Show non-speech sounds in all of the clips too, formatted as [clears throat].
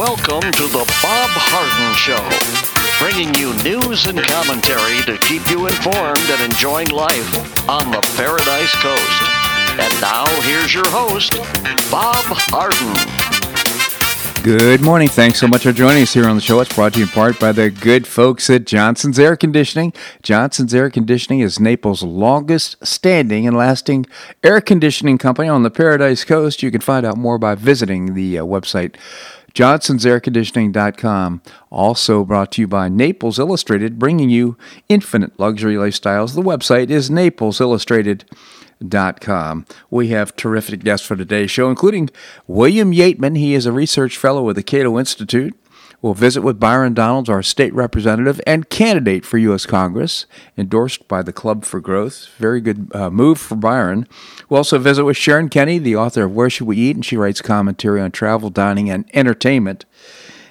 Welcome to the Bob Harden Show, bringing you news and commentary to keep you informed and enjoying life on the Paradise Coast. And now, here's your host, Bob Harden. Good morning. Thanks so much for joining us here on the show. It's brought to you in part by the good folks at Johnson's Air Conditioning. Johnson's Air Conditioning is Naples' longest standing and lasting air conditioning company on the Paradise Coast. You can find out more by visiting the uh, website johnsonsairconditioning.com. Also brought to you by Naples Illustrated, bringing you infinite luxury lifestyles. The website is naplesillustrated.com. We have terrific guests for today's show, including William Yeatman. He is a research fellow with the Cato Institute. We'll visit with Byron Donalds, our state representative and candidate for U.S. Congress, endorsed by the Club for Growth. Very good uh, move for Byron. We'll also visit with Sharon Kenny, the author of Where Should We Eat, and she writes commentary on travel, dining, and entertainment.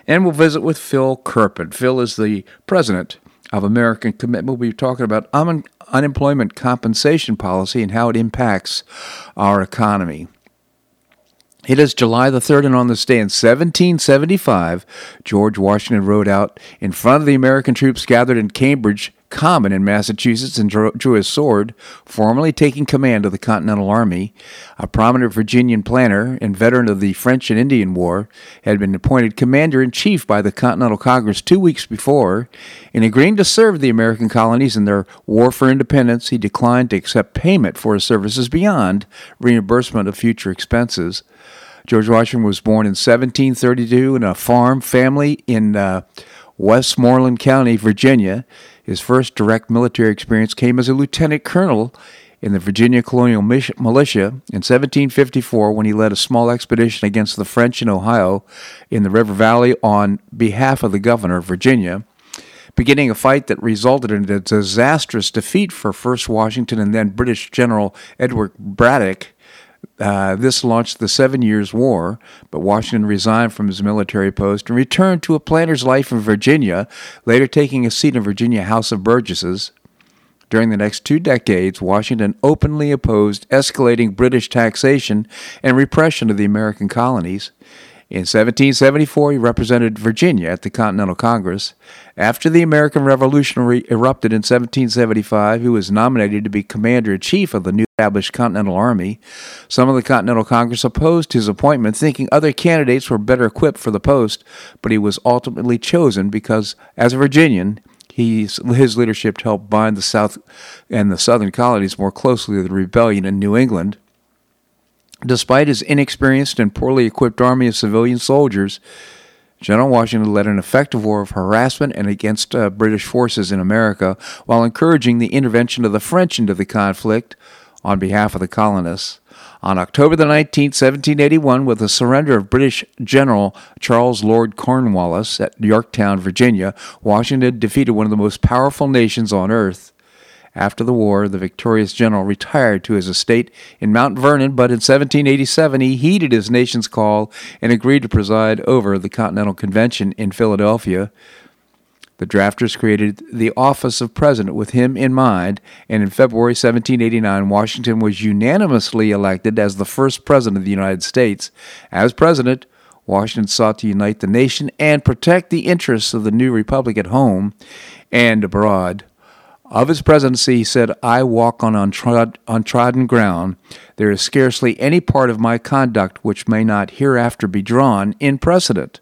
And we'll visit with Phil Kerpen. Phil is the president of American Commitment. We'll be talking about un- unemployment compensation policy and how it impacts our economy. It is July the 3rd, and on this day in 1775, George Washington rode out in front of the American troops gathered in Cambridge Common in Massachusetts and drew, his sword, formally taking command of the Continental Army. A prominent Virginian planter and veteran of the French and Indian War had been appointed commander in chief by the Continental Congress two weeks before. In agreeing to serve the American colonies in their war for independence, he declined to accept payment for his services beyond reimbursement of future expenses. George Washington was born in 1732 in a farm family in uh, Westmoreland County, Virginia. His first direct military experience came as a lieutenant colonel in the Virginia Colonial Militia in 1754 when he led a small expedition against the French in Ohio in the River Valley on behalf of the governor of Virginia, beginning a fight that resulted in a disastrous defeat for first Washington and then British General Edward Braddock uh, this launched the Seven Years' War, but Washington resigned from his military post and returned to a planter's life in Virginia, later taking a seat in Virginia House of Burgesses. During the next two decades, Washington openly opposed escalating British taxation and repression of the American colonies. In 1774, he represented Virginia at the Continental Congress. After the American Revolution re- erupted in 1775, he was nominated to be commander in chief of the new established Continental Army. Some of the Continental Congress opposed his appointment, thinking other candidates were better equipped for the post, but he was ultimately chosen because, as a Virginian, his leadership helped bind the South and the Southern colonies more closely to the rebellion in New England. Despite his inexperienced and poorly equipped army of civilian soldiers, General Washington led an effective war of harassment and against uh, British forces in America while encouraging the intervention of the French into the conflict on behalf of the colonists. On October the 19th, 1781, with the surrender of British General Charles Lord Cornwallis at Yorktown, Virginia, Washington defeated one of the most powerful nations on earth. After the war, the victorious general retired to his estate in Mount Vernon, but in 1787 he heeded his nation's call and agreed to preside over the Continental Convention in Philadelphia. The drafters created the office of president with him in mind, and in February 1789, Washington was unanimously elected as the first president of the United States. As president, Washington sought to unite the nation and protect the interests of the new republic at home and abroad. Of his presidency, he said, I walk on untrod- untrodden ground. There is scarcely any part of my conduct which may not hereafter be drawn in precedent.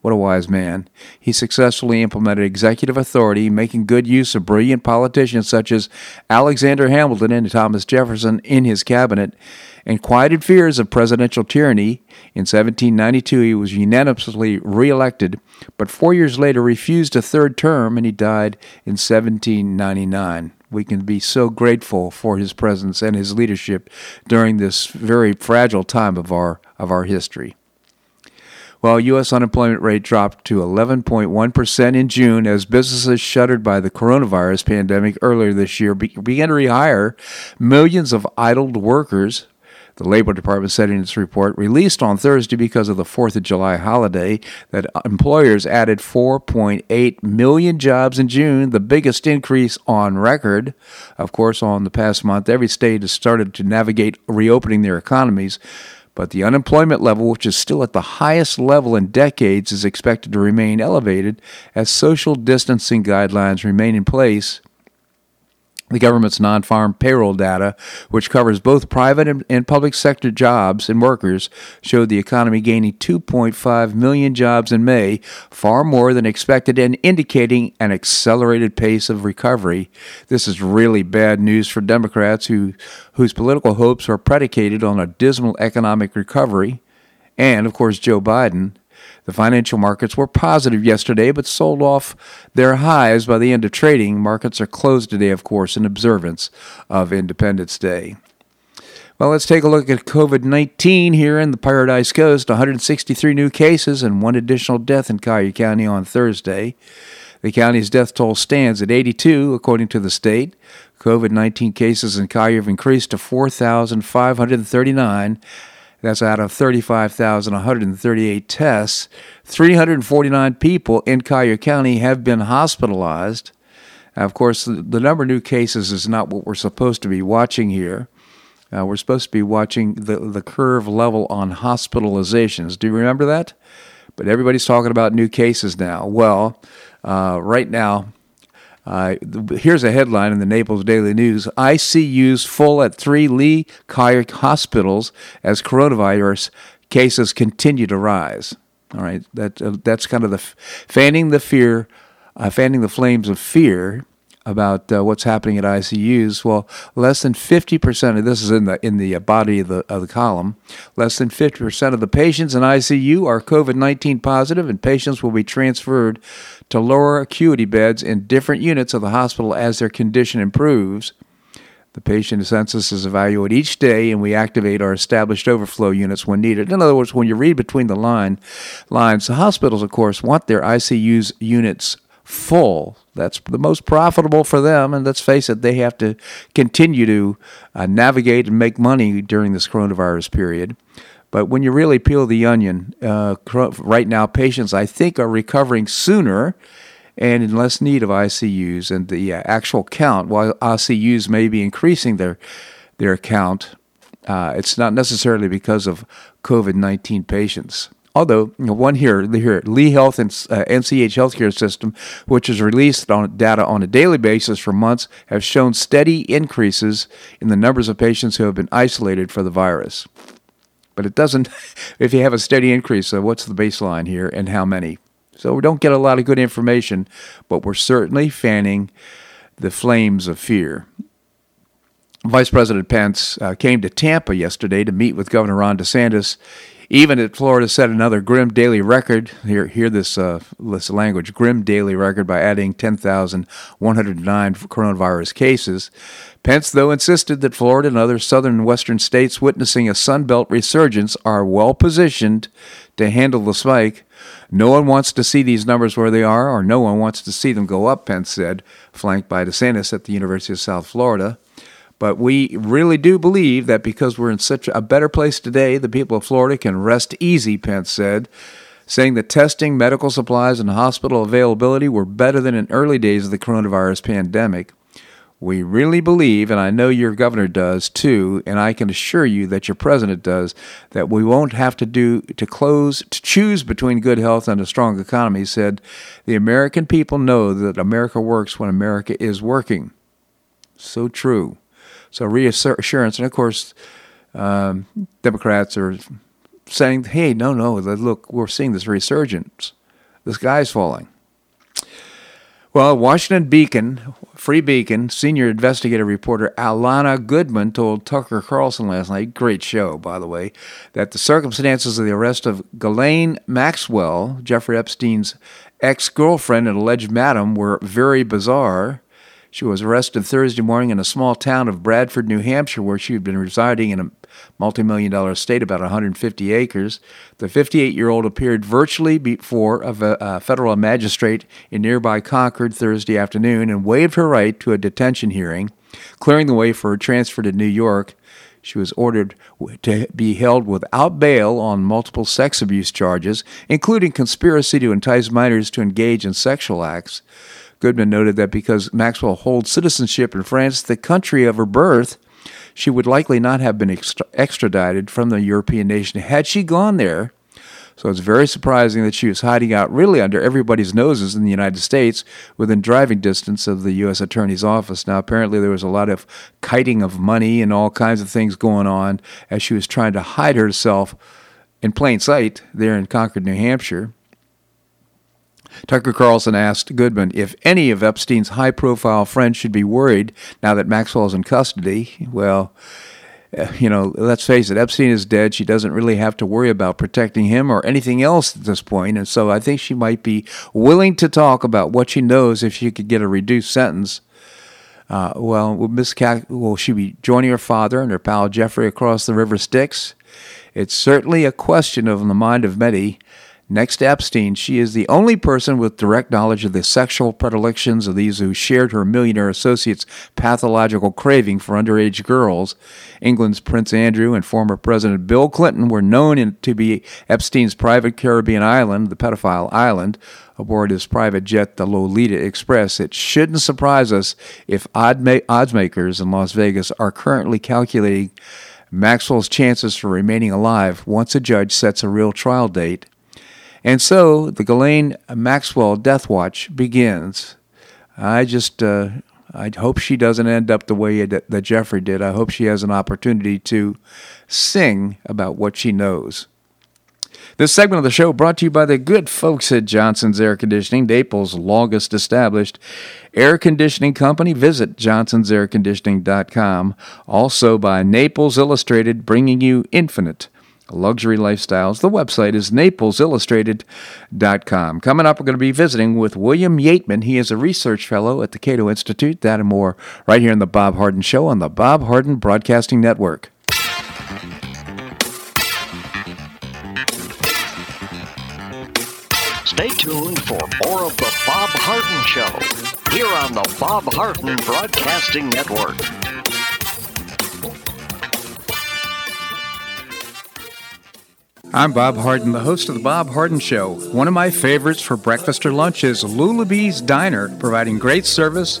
What a wise man. He successfully implemented executive authority, making good use of brilliant politicians such as Alexander Hamilton and Thomas Jefferson in his cabinet, and quieted fears of presidential tyranny. In 1792, he was unanimously reelected, but four years later refused a third term and he died in 1799. We can be so grateful for his presence and his leadership during this very fragile time of our, of our history. Well, U.S. unemployment rate dropped to 11.1% in June as businesses shuttered by the coronavirus pandemic earlier this year began to rehire millions of idled workers. The Labor Department said in its report, released on Thursday because of the 4th of July holiday, that employers added 4.8 million jobs in June, the biggest increase on record. Of course, on the past month, every state has started to navigate reopening their economies but the unemployment level, which is still at the highest level in decades, is expected to remain elevated as social distancing guidelines remain in place the government's non farm payroll data, which covers both private and, public sector jobs and workers, showed the economy gaining 2.5 million jobs in May, far more than expected and indicating an accelerated pace of recovery. This is really bad news for Democrats who, whose political hopes are predicated on a dismal economic recovery, and, of course, Joe Biden. The financial markets were positive yesterday, but sold off their highs by the end of trading. Markets are closed today, of course, in observance of Independence Day. Well, let's take a look at COVID 19 here in the Paradise Coast 163 new cases and one additional death in Cuyahoga County on Thursday. The county's death toll stands at 82, according to the state. COVID 19 cases in Cuyahoga have increased to 4,539 that's out of 35,138 tests. 349 people in Collier County have been hospitalized. Now, of course, the, number of new cases is not what we're supposed to be watching here. Uh, we're supposed to be watching the, the curve level on hospitalizations. Do you remember that? But everybody's talking about new cases now. Well, uh, right now, uh, here's a headline in the Naples Daily News ICUs full at three Lee Kayak hospitals as coronavirus cases continue to rise. All right, that, uh, that's kind of the f- fanning the fear, uh, fanning the flames of fear about uh, what's happening at ICUs. Well, less than 50% of this is in the in the uh, body of the of the column. Less than 50% of the patients in ICU are COVID-19 positive, and patients will be transferred to lower acuity beds in different units of the hospital as their condition improves. The patient census is evaluated each day, and we activate our established overflow units when needed. In other words, when you read between the line lines, the hospitals, of course, want their ICU's units full. That's the most profitable for them, and let's face it, they have to continue to uh, navigate and make money during this coronavirus period. But when you really peel the onion, uh, right now patients I think are recovering sooner and in less need of ICUs, and the uh, actual count, while ICUs may be increasing their their count, uh, it's not necessarily because of COVID nineteen patients. Although you know, one here, here, Lee Health and uh, NCH Healthcare System, which has released on data on a daily basis for months, have shown steady increases in the numbers of patients who have been isolated for the virus. But it doesn't. [laughs] If you have a steady increase, so what's the baseline here, and how many? So we don't get a lot of good information, but we're certainly fanning the flames of fear. Vice President Pence uh, came to Tampa yesterday to meet with Governor Ron DeSantis even if Florida set another grim daily record, hear, hear this, uh, this language, grim daily record by adding 10,109 coronavirus cases. Pence, though, insisted that Florida and other southern and western states witnessing a Sunbelt resurgence are well positioned to handle the spike. No one wants to see these numbers where they are, or no one wants to see them go up, Pence said, flanked by DeSantis at the University of South Florida. But we really do believe that because we're in such a better place today, the people of Florida can rest easy, Pence said, saying that testing, medical supplies, and hospital availability were better than in early days of the coronavirus pandemic. We really believe, and I know your governor does too, and I can assure you that your president does, that we won't have to do to close to choose between good health and a strong economy. Said, "The American people know that America works when America is working." So true. So reassurance, and of course, um, Democrats are saying, "Hey, no, no, look, we're seeing this resurgence. The sky's falling." Well, Washington Beacon, Free Beacon, senior investigative reporter Alana Goodman told Tucker Carlson last night, great show, by the way, that the circumstances of the arrest of Ghislaine Maxwell, Jeffrey Epstein's ex girlfriend and alleged madam, were very bizarre. She was arrested Thursday morning in a small town of Bradford, New Hampshire, where she had been residing in a multi million dollar estate, about 150 acres. The 58 year old appeared virtually before a, a uh, federal magistrate in nearby Concord Thursday afternoon and waived her right to a detention hearing, clearing the way for her transfer to New York. She was ordered to be held without bail on multiple sex abuse charges, including conspiracy to entice minors to engage in sexual acts. Goodman noted that because Maxwell holds citizenship in France, the country of her birth, she would likely not have been extradited from the European nation had she gone there. So it's very surprising that she was hiding out really under everybody's noses in the United States within driving distance of the U.S. Attorney's Office. Now, apparently, there was a lot of kiting of money and all kinds of things going on as she was trying to hide herself in plain sight there in Concord, New Hampshire. Tucker Carlson asked Goodman if any of Epstein's high profile friends should be worried now that Maxwell is in custody. Well, uh, you know, let's face it, Epstein is dead. She doesn't really have to worry about protecting him or anything else at this point. And so I think she might be willing to talk about what she knows if she could get a reduced sentence. Uh, well, will Cac- will she be joining her father and her pal Jeffrey across the river Styx? It's certainly a question of the mind of many. Next to Epstein, she is the only person with direct knowledge of the sexual predilections of these who shared her millionaire associate's pathological craving for underage girls. England's Prince Andrew and former President Bill Clinton were known to be Epstein's private Caribbean island, the pedophile island, aboard his private jet, the Lolita Express. It shouldn't surprise us if odds makers in Las Vegas are currently calculating Maxwell's chances for remaining alive once a judge sets a real trial date. And so the Ghislaine Maxwell Death Watch begins. I just, uh, I hope she doesn't end up the way that, Jeffrey did. I hope she has an opportunity to sing about what she knows. This segment of the show brought to you by the good folks at Johnson's Air Conditioning, Naples' longest established air conditioning company. Visit johnsonsairconditioning.com. Also by Naples Illustrated, bringing you infinite luxury lifestyles. The website is naplesillustrated.com. Coming up, we're going to be visiting with William Yeatman. He is a research fellow at the Cato Institute. That and more right here on The Bob Harden Show on the Bob Harden Broadcasting Network. Stay tuned for more of The Bob Harden Show here on the Bob Harden Broadcasting Network. I'm Bob Harden, the host of The Bob Harden Show. One of my favorites for breakfast or lunch is Lulabee's Diner, providing great service,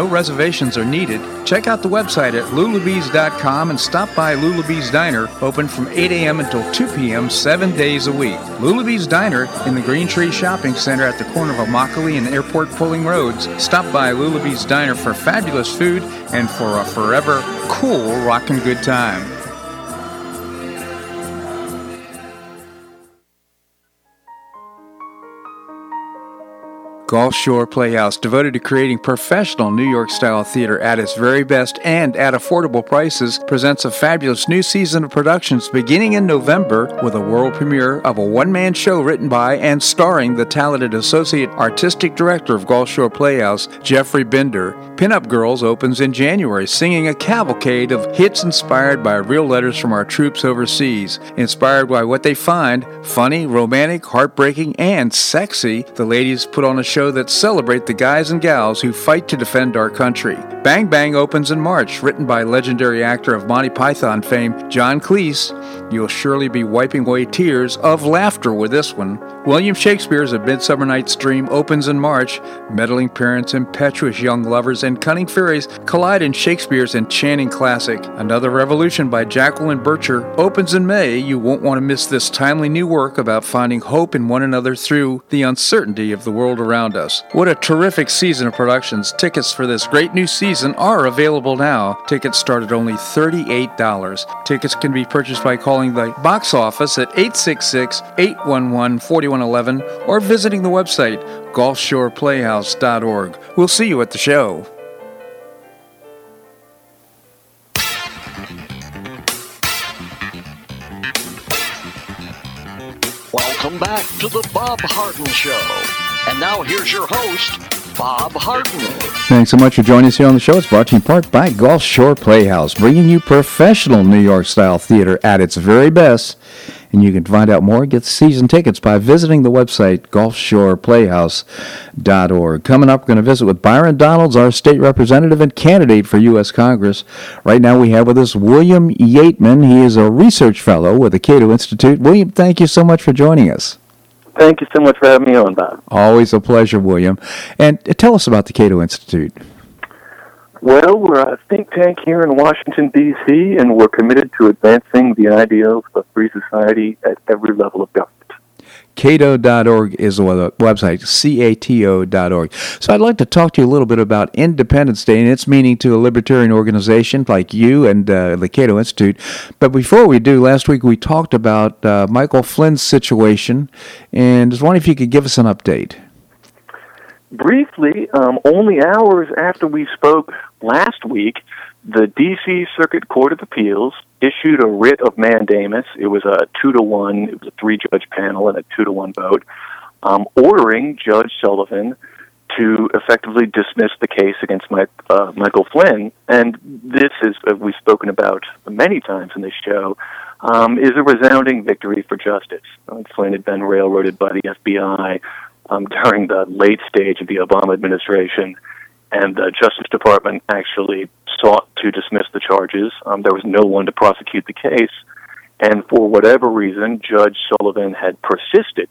reservations are needed. Check out the website at lulabees.com and stop by Lulabee's Diner, open from 8 a.m. until 2 p.m. seven days a week. Lulabee's Diner in the Green Tree Shopping Center at the corner of Immokalee and Airport Pulling Roads. Stop by Lulabee's Diner for fabulous food and for a forever cool rockin' good time. Gulf Shore Playhouse, devoted to creating professional New York style theater at its very best and at affordable prices, presents a fabulous new season of productions beginning in November with a world premiere of a one man show written by and starring the talented Associate Artistic Director of Gulf Shore Playhouse, Jeffrey Binder. Pinup Girls opens in January, singing a cavalcade of hits inspired by real letters from our troops overseas. Inspired by what they find funny, romantic, heartbreaking, and sexy, the ladies put on a show show that celebrate the guys and gals who fight to defend our country. Bang Bang opens in March, written by legendary actor of Monty Python fame John Cleese. You'll surely be wiping away tears of laughter with this one. William Shakespeare's A Midsummer Night's Dream opens in March. Meddling parents, impetuous young lovers, and cunning fairies collide in Shakespeare's enchanting classic. Another Revolution by Jacqueline Bircher opens in May. You won't want to miss this timely new work about finding hope in one another through the uncertainty of the world around us. What a terrific season of productions. Tickets for this great new season are available now. Tickets start at only $38. Tickets can be purchased by calling the box office at 866 811 4111 or visiting the website gulfshoreplayhouse.org. We'll see you at the show. Welcome back to the Bob Harden Show. And now here's your host, Bob Harden. Thanks so much for joining us here on the show. It's brought to you in part by Gulf Shore Playhouse, bringing you professional New York style theater at its very best. And you can find out more, get season tickets by visiting the website gulfshoreplayhouse.org. Coming up, we're going to visit with Byron Donalds, our state representative and candidate for U.S. Congress. Right now, we have with us William Yeatman. He is a research fellow with the Cato Institute. William, thank you so much for joining us. Thank you so much for having me on, Bob. Always a pleasure, William. And uh, tell us about the Cato Institute. Well, we're a think tank here in Washington, D.C., and we're committed to advancing the ideals of a free society at every level of government. Cato.org is the website, C-A-T-O.org. So I'd like to talk to you a little bit about Independence Day and its meaning to a libertarian organization like you and uh, the Cato Institute. But before we do, last week we talked about uh, Michael Flynn's situation, and I was wondering if you could give us an update. Briefly, um, only hours after we spoke last week, the D.C. Circuit Court of Appeals issued a writ of mandamus. It was a two to one, it was a three judge panel and a two to one vote, um, ordering Judge Sullivan to effectively dismiss the case against uh, Michael Flynn. And this is, as we've spoken about many times in this show, um, is a resounding victory for justice. Uh, Flynn had been railroaded by the FBI um, during the late stage of the Obama administration and the Justice Department actually sought to dismiss the charges. Um, there was no one to prosecute the case, and for whatever reason, Judge Sullivan had persisted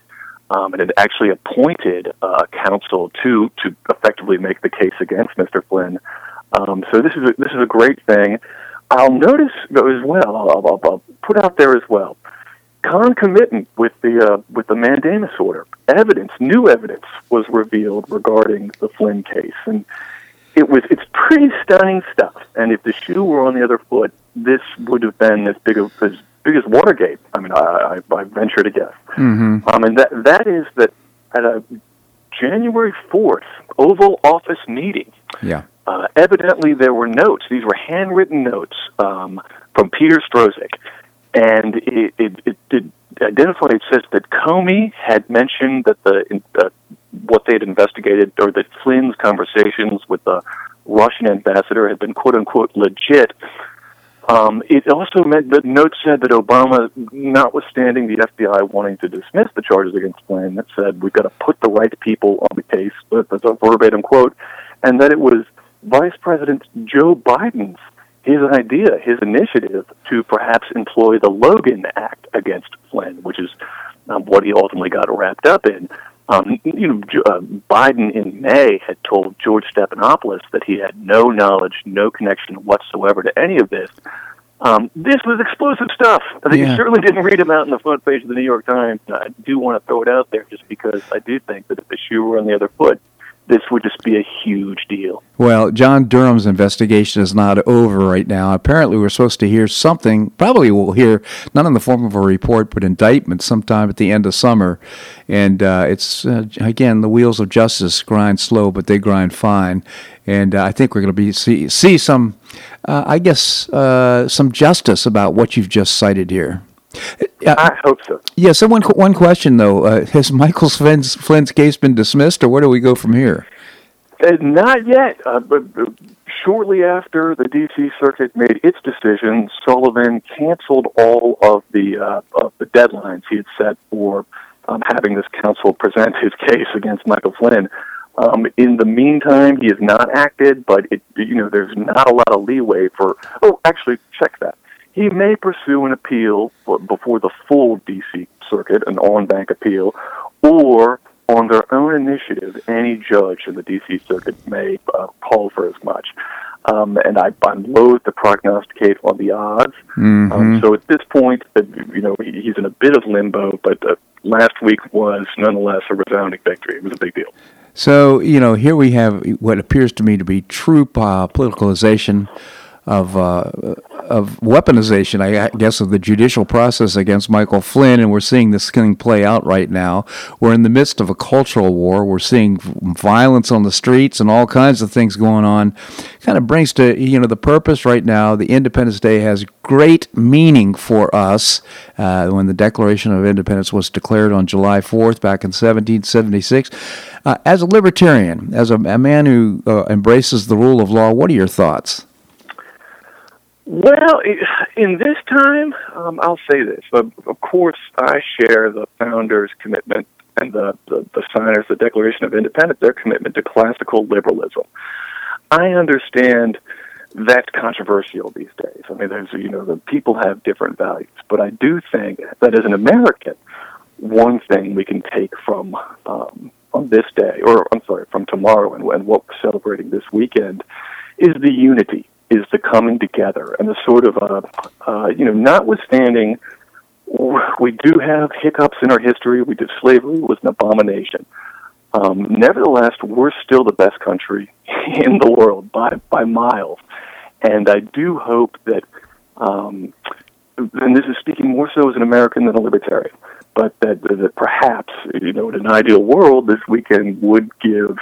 um, and had actually appointed uh, counsel to to effectively make the case against Mr. Flynn. Um, so this is a, this is a great thing. I'll notice as well. I'll, I'll, I'll put out there as well concomitant with the uh, with the mandamus order, evidence, new evidence, was revealed regarding the Flynn case, and it was it's pretty stunning stuff. And if the shoe were on the other foot, this would have been as big of as big as Watergate. I mean, I, I, I venture to guess. Mm-hmm. Um, and that that is that at a January fourth Oval Office meeting. Yeah. Uh, evidently, there were notes. These were handwritten notes um, from Peter Strzok and it, it, it, it identified. It says that Comey had mentioned that the uh, what they had investigated, or that Flynn's conversations with the Russian ambassador had been quote unquote legit. Um, it also meant that notes said that Obama, notwithstanding the FBI wanting to dismiss the charges against Flynn, that said we've got to put the right people on the case. That's a verbatim quote, and that it was Vice President Joe Biden's his idea, his initiative to perhaps employ the Logan Act against Flynn, which is um, what he ultimately got wrapped up in. Um, you know, uh, Biden in May had told George Stephanopoulos that he had no knowledge, no connection whatsoever to any of this. Um, this was explosive stuff. that Yeah. you certainly didn't read about in the front page of the New York Times. I do want to throw it out there just because I do think that if the shoe were on the other foot, this would just be a huge deal. Well, John Durham's investigation is not over right now. Apparently, we're supposed to hear something. Probably we'll hear not in the form of a report, but indictment sometime at the end of summer. And uh, it's uh, again the wheels of justice grind slow, but they grind fine. And uh, I think we're going to be see see some, uh, I guess, uh, some justice about what you've just cited here. Uh, I hope so. yeah. So one one question though: uh, Has Michael Flynn's, Flynn's case been dismissed, or where do we go from here? Uh, not yet, uh, but uh, shortly after the D.C. Circuit made its decision, Sullivan canceled all of the uh, of the deadlines he had set for um, having this counsel present his case against Michael Flynn. Um, in the meantime, he has not acted, but it, you know there's not a lot of leeway for. Oh, actually, check that. He may pursue an appeal for, before the full D.C. Circuit, an en banc appeal, or on their own initiative, any judge in the D.C. Circuit may uh, call for as much. Um, and I, I'm loath to prognosticate on the odds. Mm-hmm. Um, so at this point, uh, you know, he, he's in a bit of limbo, but uh, last week was nonetheless a resounding victory. It was a big deal. So, you know, here we have what appears to me to be true uh, politicalization of uh, of weaponization, I guess, of the judicial process against Michael Flynn, and we're seeing this thing play out right now. We're in the midst of a cultural war. We're seeing violence on the streets and all kinds of things going on. Kind of brings to you know the purpose right now. The Independence Day has great meaning for us. Uh, when the Declaration of Independence was declared on July 4th back in 1776. Uh, as a libertarian, as a, a man who uh, embraces the rule of law, what are your thoughts? Well, in this time, um, I'll say this. Of, course, I share the founders' commitment and the, the, the signers the Declaration of Independence, their commitment to classical liberalism. I understand that's controversial these days. I mean, there's, you know, the people have different values, but I do think that as an American, one thing we can take from um, on this day, or I'm sorry, from tomorrow and, and what we're celebrating this weekend, is the unity is the coming together and the sort of, uh, uh, you know, notwithstanding, we do have hiccups in our history. We did slavery was an abomination. Um, nevertheless, we're still the best country [laughs] in the world by by miles, and I do hope that, um, and this is speaking more so as an American than a libertarian, but that that perhaps you know in an ideal world this weekend would give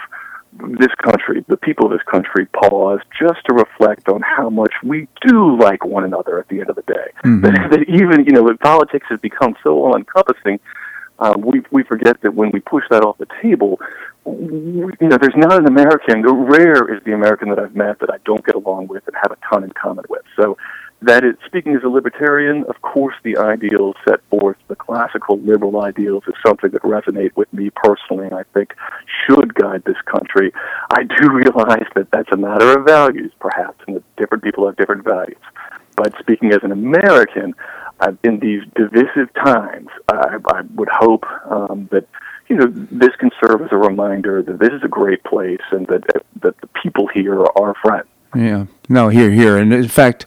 this country, the people of this country, pause just to reflect on how much we do like one another at the end of the day. Mm-hmm. That, [laughs] that, even, you know, when politics has become so all encompassing, uh, we, we forget that when we push that off the table, we, you know, there's not an American, the rare is the American that I've met that I don't get along with and have a ton in common with. So that speaking as a libertarian, of course, the ideals set forth, the classical liberal ideals, is something that resonate with me personally, and I think should guide this country. I do [laughs] realize that that's a matter of values, perhaps, and that different people have different values. But speaking as an American, uh, in these divisive times, I, I would hope um, that you know this can serve as a reminder that this is a great place and that that the people here are friends. Yeah, no, here, here, and in fact,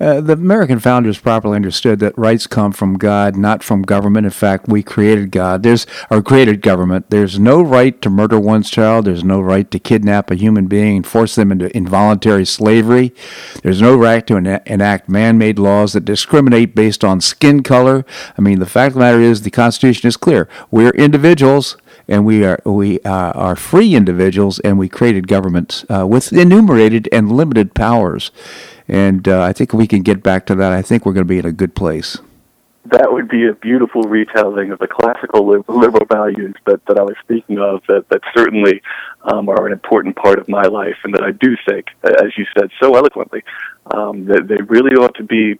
uh, the American founders properly understood that rights come from God, not from government. In fact, we created God. There's or created government. There's no right to murder one's child. There's no right to kidnap a human being and force them into involuntary slavery. There's no right to enact man-made laws that discriminate based on skin color. I mean, the fact of the matter is, the Constitution is clear. We're individuals and we are we uh, are free individuals, and we created governments uh, with enumerated and limited powers. And uh, I think we can get back to that. I think we're going to be in a good place. That would be a beautiful retelling of the classical liberal values that, that I was speaking of, that, that certainly um, are an important part of my life, and that I do think, as you said so eloquently, um, that they really ought to be.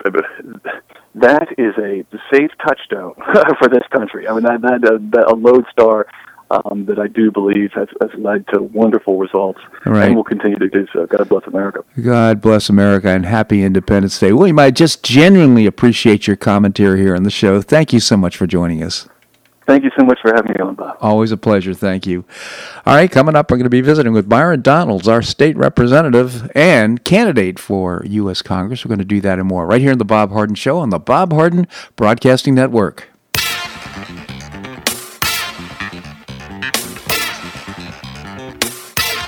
That is a safe touchstone [laughs] for this country. I mean, that, that, uh, that a lodestar um, that I do believe has, has led to wonderful results right. and will continue to do so. God bless America. God bless America and happy Independence Day. William, I just genuinely appreciate your commentary here on the show. Thank you so much for joining us. Thank you so much for having me on, Bob. Always a pleasure. Thank you. All right, coming up, we're going to be visiting with Byron Donalds, our state representative and candidate for U.S. Congress. We're going to do that and more right here in the Bob Harden Show on the Bob Harden Broadcasting Network.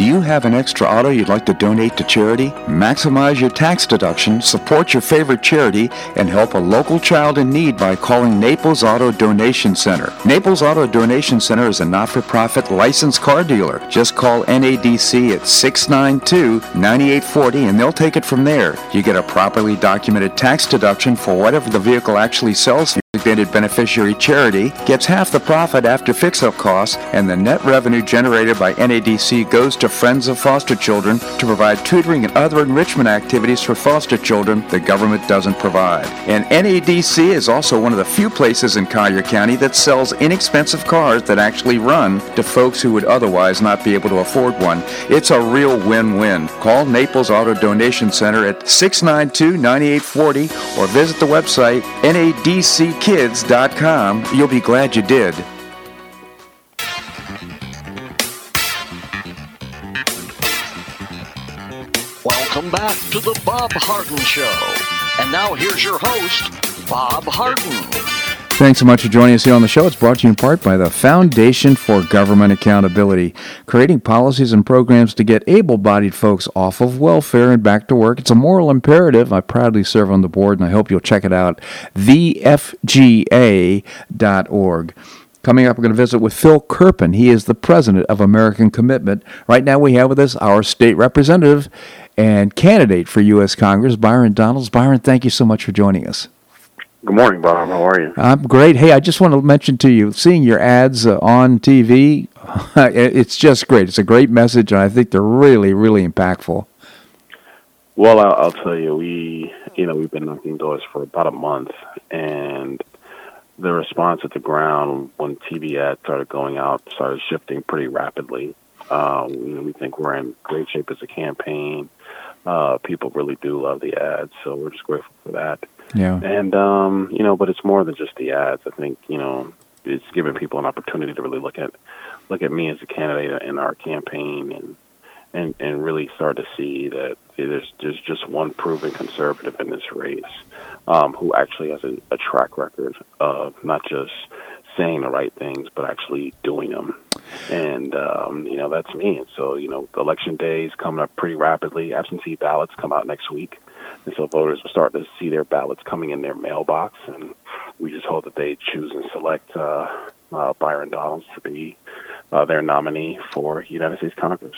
Do you have an extra auto you'd like to donate to charity? Maximize your tax deduction, support your favorite charity, and help a local child in need by calling Naples Auto Donation Center. Naples Auto Donation Center is a not-for-profit licensed car dealer. Just call NADC at 692-9840 and they'll take it from there. You get a properly documented tax deduction for whatever the vehicle actually sells for designated beneficiary charity gets half the profit after fix-up costs, and the net revenue generated by NADC goes to Friends of Foster Children to provide tutoring and other enrichment activities for foster children the government doesn't provide. And NADC is also one of the few places in Collier County that sells inexpensive cars that actually run to folks who would otherwise not be able to afford one. It's a real win-win. Call Naples Auto Donation Center at 692-9840 or visit the website NADC kids.com. You'll be glad you did. Welcome back to the Bob Harden Show. And now here's your host, Bob Harden. Thanks so much for joining us here on the show. It's brought to you in part by the Foundation for Government Accountability, creating policies and programs to get able bodied folks off of welfare and back to work. It's a moral imperative. I proudly serve on the board, and I hope you'll check it out. TheFGA.org. Coming up, we're going to visit with Phil Kerpen. He is the president of American Commitment. Right now, we have with us our state representative and candidate for U.S. Congress, Byron Donalds. Byron, thank you so much for joining us. Good morning, Bob. How are you? I'm great. Hey, I just want to mention to you, seeing your ads uh, on TV, [laughs] it's just great. It's a great message, and I think they're really, really impactful. Well, I'll, I'll tell you, we, you know, we've been knocking doors for about a month, and the response at the ground when TV ads started going out started shifting pretty rapidly. Uh, we, we think we're in great shape as a campaign. Uh, people really do love the ads, so we're just grateful for that. Yeah. And um, you know, but it's more than just the ads. I think you know, it's giving people an opportunity to really look at look at me as a candidate in our campaign and and and really start to see that there's there's just one proven conservative in this race um, who actually has a, a track record of not just saying the right things but actually doing them. And um, you know that's me. And so you know, election day is coming up pretty rapidly. Absentee ballots come out next week. And so voters will start to see their ballots coming in their mailbox, and we just hope that they choose and select uh, uh, Byron Donalds to be uh, their nominee for United States Congress.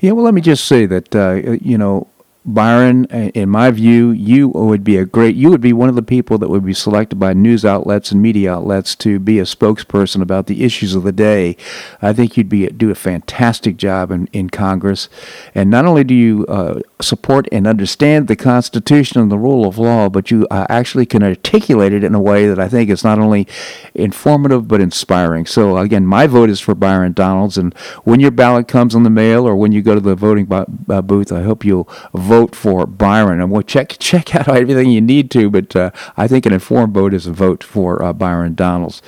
Yeah, well, let me just say that, uh, you know, Byron, in my view, you would be a great, you would be one of the people that would be selected by news outlets and media outlets to be a spokesperson about the issues of the day. I think you'd be do a fantastic job in, in Congress. And not only do you uh, support and understand the Constitution and the rule of law, but you uh, actually can articulate it in a way that I think is not only informative but inspiring. So, again, my vote is for Byron Donalds. And when your ballot comes in the mail or when you go to the voting uh, booth, I hope you'll vote vote for Byron. And we'll check check out everything you need to, but uh, I think an informed vote is a vote for uh, Byron Donalds.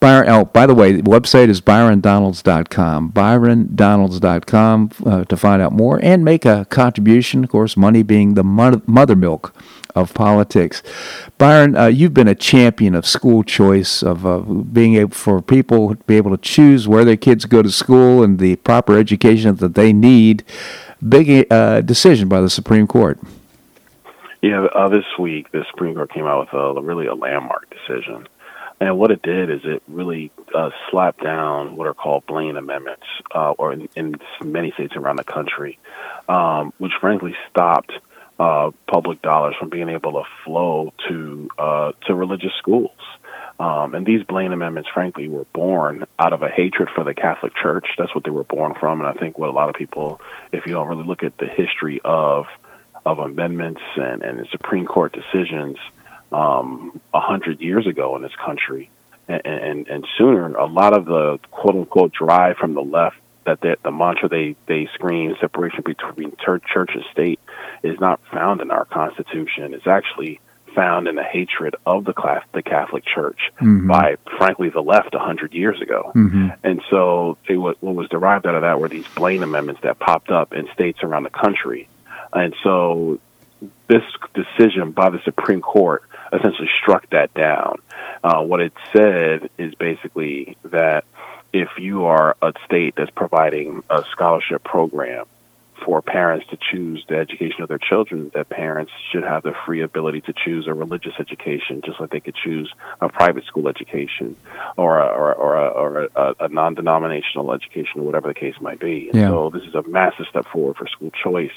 Byron, oh, by the way, the website is byrondonalds.com. Byrondonalds.com uh, to find out more and make a contribution. Of course, money being the mother milk of politics. Byron, uh, you've been a champion of school choice, of uh, being able for people to be able to choose where their kids go to school and the proper education that they need big uh, decision by the Supreme Court. Yeah, uh, this week the Supreme Court came out with a really a landmark decision, and what it did is it really uh, slapped down what are called Blaine amendments, uh, or in, in, many states around the country, um, which frankly stopped uh, public dollars from being able to flow to uh, to religious schools. Um, and these Blaine amendments, frankly, were born out of a hatred for the Catholic Church. That's what they were born from. And I think what a lot of people, if you don't really look at the history of of amendments and, and Supreme Court decisions um, a um, hundred years ago in this country, and, and, and sooner, a lot of the quote unquote drive from the left that the, the mantra they they scream separation between church and state is not found in our Constitution. It's actually found in the hatred of the class, the Catholic Church mm-hmm. by, frankly, the left a hundred years ago. Mm-hmm. And so, it, what, what was derived out of that were these Blaine amendments that popped up in states around the country. And so, this decision by the Supreme Court essentially struck that down. Uh, what it said is basically that if you are a state that's providing a scholarship program for parents to choose the education of their children, that parents should have the free ability to choose a religious education, just like they could choose a private school education or a, or, or, a, or a, a non-denominational education, or whatever the case might be. Yeah. so this is a massive step forward for school choice.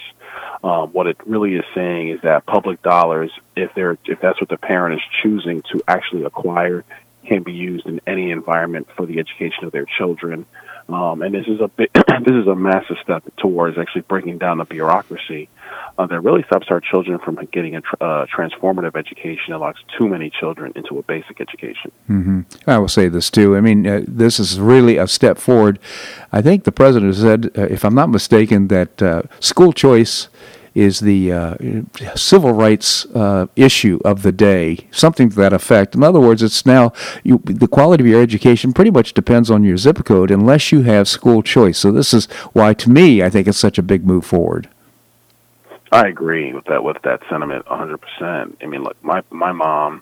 Um, what it really is saying is that public dollars, if they're if that's what the parent is choosing to actually acquire, can be used in any environment for the education of their children. Um, and this is a bit, [clears throat] this is a massive step towards actually breaking down the bureaucracy uh, that really stops our children from getting a tr- uh, transformative education and locks too many children into a basic education. Mm-hmm. I will say this too. I mean, uh, this is really a step forward. I think the president said, uh, if I'm not mistaken, that uh, school choice is the uh, civil rights uh, issue of the day, something to that effect. In other words, it's now you, the quality of your education pretty much depends on your zip code unless you have school choice. So this is why, to me, I think it's such a big move forward. I agree with that with that sentiment 100%. I mean, look, my my mom,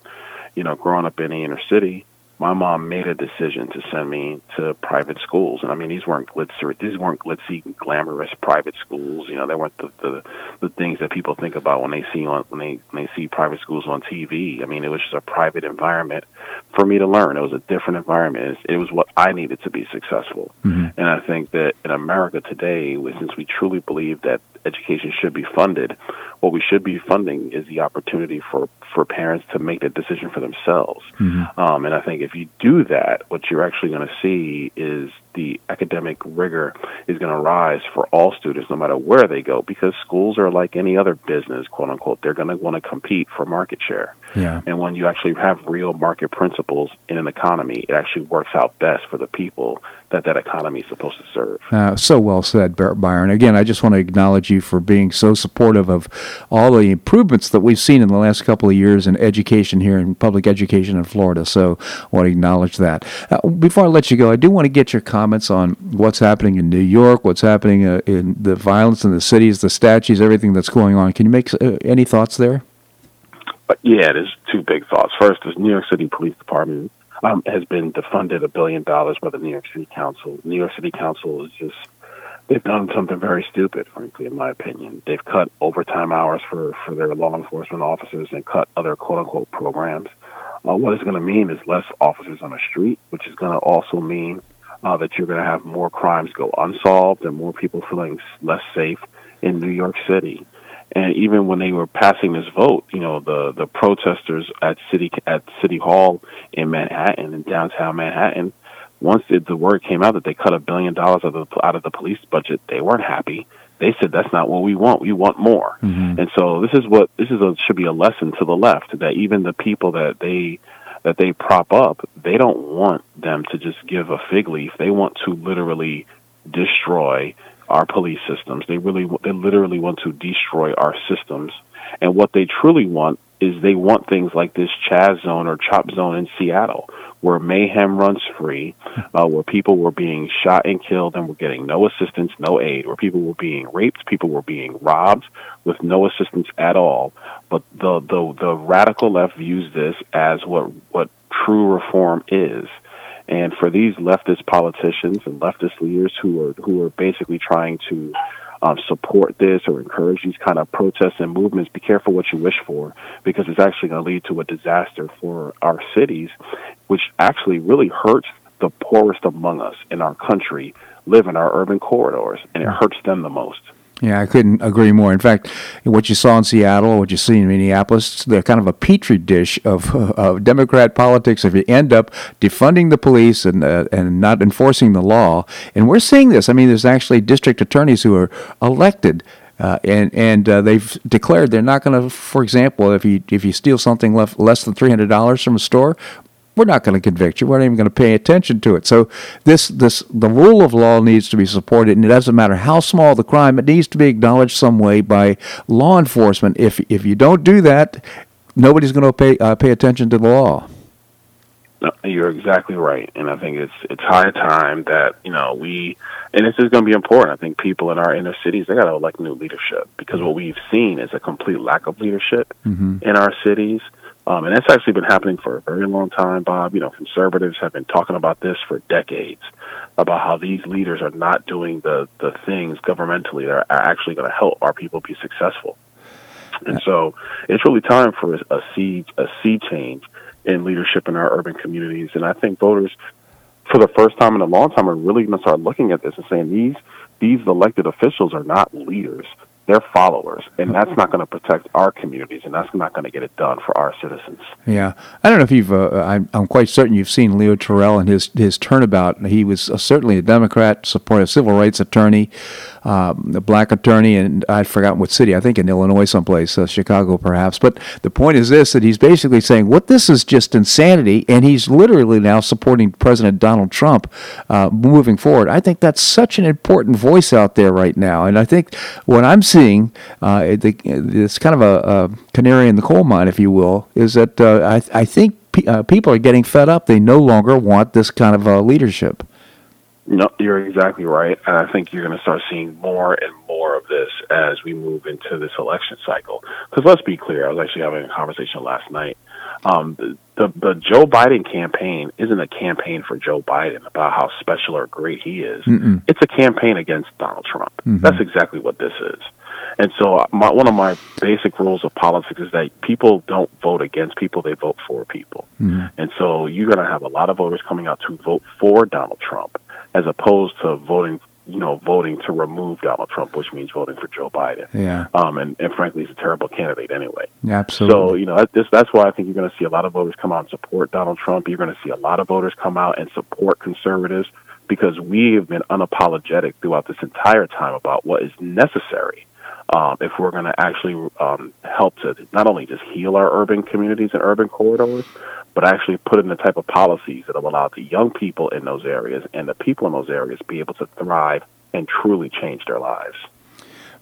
you know, growing up in the inner city, my mom made a decision to send me to private schools, and I mean these weren't glitzy, these weren't glitzy, glamorous private schools. You know, they weren't the, the the things that people think about when they see on when they when they see private schools on TV. I mean, it was just a private environment for me to learn. It was a different environment. It was what I needed to be successful, mm-hmm. and I think that in America today, since we truly believe that education should be funded, what we should be funding is the opportunity for for parents to make that decision for themselves. Mm-hmm. Um, and I think if you do that, what you're actually going to see is the academic rigor is going to rise for all students, no matter where they go, because schools are like any other business, quote unquote. They're going to want to compete for market share. Yeah. And when you actually have real market principles in an economy, it actually works out best for the people that that economy is supposed to serve. Uh, so well said, Byron. Again, I just want to acknowledge you for being so supportive of all the improvements that we've seen in the last couple of years in education here in public education in Florida. So I want to acknowledge that. Uh, before I let you go, I do want to get your comments on what's happening in New York, what's happening uh, in the violence in the cities, the statues, everything that's going on. Can you make uh, any thoughts there? But yeah, there's two big thoughts. First, is New York City Police Department um, has been defunded a billion dollars by the New York City Council. New York City Council is just they've done something very stupid, frankly, in my opinion. They've cut overtime hours for for their law enforcement officers and cut other quote unquote programs. Uh, what it's going to mean is less officers on the street, which is going to also mean uh, that you're going to have more crimes go unsolved and more people feeling less safe in New York City. And even when they were passing this vote, you know, the the protesters at city at City Hall in Manhattan, in downtown Manhattan, once it, the word came out that they cut a billion dollars out of the, out of the police budget, they weren't happy. They said that's not what we want. We want more. Mm-hmm. And so this is what this is a, should be a lesson to the left that even the people that they that they prop up, they don't want them to just give a fig leaf. They want to literally destroy our police systems. They really, they literally want to destroy our systems. And what they truly want is they want things like this CHAZ zone or CHOP zone in Seattle, where mayhem runs free, uh, where people were being shot and killed and were getting no assistance, no aid, where people were being raped, people were being robbed with no assistance at all. But the the the radical left views this as what what true reform is. And for these leftist politicians and leftist leaders who are who are basically trying to um, support this or encourage these kind of protests and movements, be careful what you wish for because it's actually going to lead to a disaster for our cities, which actually really hurts the poorest among us in our country live in our urban corridors, and it hurts them the most. Yeah, I couldn't agree more. In fact, what you saw in Seattle, what you see in Minneapolis, they're kind of a petri dish of, [laughs] of Democrat politics. If you end up defunding the police and uh, and not enforcing the law, and we're seeing this. I mean, there's actually district attorneys who are elected. Uh, and and uh, they've declared they're not going to, for example, if you if you steal something left less than three hundred dollars from a store, we're not going to convict you. We're not even going to pay attention to it. So this this the rule of law needs to be supported, and it doesn't matter how small the crime; it needs to be acknowledged some way by law enforcement. If if you don't do that, nobody's going to pay uh, pay attention to the law. No, you're exactly right, and I think it's it's high time that you know we, and this is going to be important. I think people in our inner cities they got to elect new leadership because what we've seen is a complete lack of leadership mm-hmm. in our cities Um, and that's actually been happening for a very long time, Bob. You know, conservatives have been talking about this for decades about how these leaders are not doing the, the things governmentally that are actually going to help our people be successful. And so it's really time for a sea, a sea change in leadership in our urban communities. And I think voters, for the first time in a long time, are really going to start looking at this and saying these these elected officials are not leaders they're followers, and that's not going to protect our communities, and that's not going to get it done for our citizens. Yeah, I don't know if you've. Uh, I'm, I'm, quite certain you've seen Leo Terrell and his his turnabout. He was uh, certainly a Democrat, supported a civil rights attorney, um, a black attorney, and I'd forgotten what city. I think in Illinois, someplace, uh, Chicago, perhaps. But the point is this: that he's basically saying, "What this is just insanity," and he's literally now supporting President Donald Trump uh, moving forward. I think that's such an important voice out there right now, and I think what I'm seeing, uh, it's kind of a, a, canary in the coal mine, if you will, is that uh, I, I, think uh, people are getting fed up. They no longer want this kind of uh, leadership. No, you're exactly right, and I think you're going to start seeing more and more of this as we move into this election cycle. Because let's be clear, I was actually having a conversation last night. Um, the, the the Joe Biden campaign isn't a campaign for Joe Biden about how special or great he is. Mm-mm. It's a campaign against Donald Trump. Mm-hmm. That's exactly what this is. And so, uh, my, one of my basic rules of politics is that people don't vote against people; they vote for people. Mm-hmm. And so, you're going to have a lot of voters coming out to vote for Donald Trump as opposed to voting you know, voting to remove Donald Trump, which means voting for Joe Biden. Yeah. Um, and, and frankly, he's a terrible candidate anyway. Yeah, absolutely. So, you know, that's, that's why I think you're going to see a lot of voters come out and support Donald Trump. You're going to see a lot of voters come out and support conservatives because we have been unapologetic throughout this entire time about what is necessary um, if we're going to actually um, help to not only just heal our urban communities and urban corridors, but actually put in the type of policies that will allow the young people in those areas and the people in those areas be able to thrive and truly change their lives.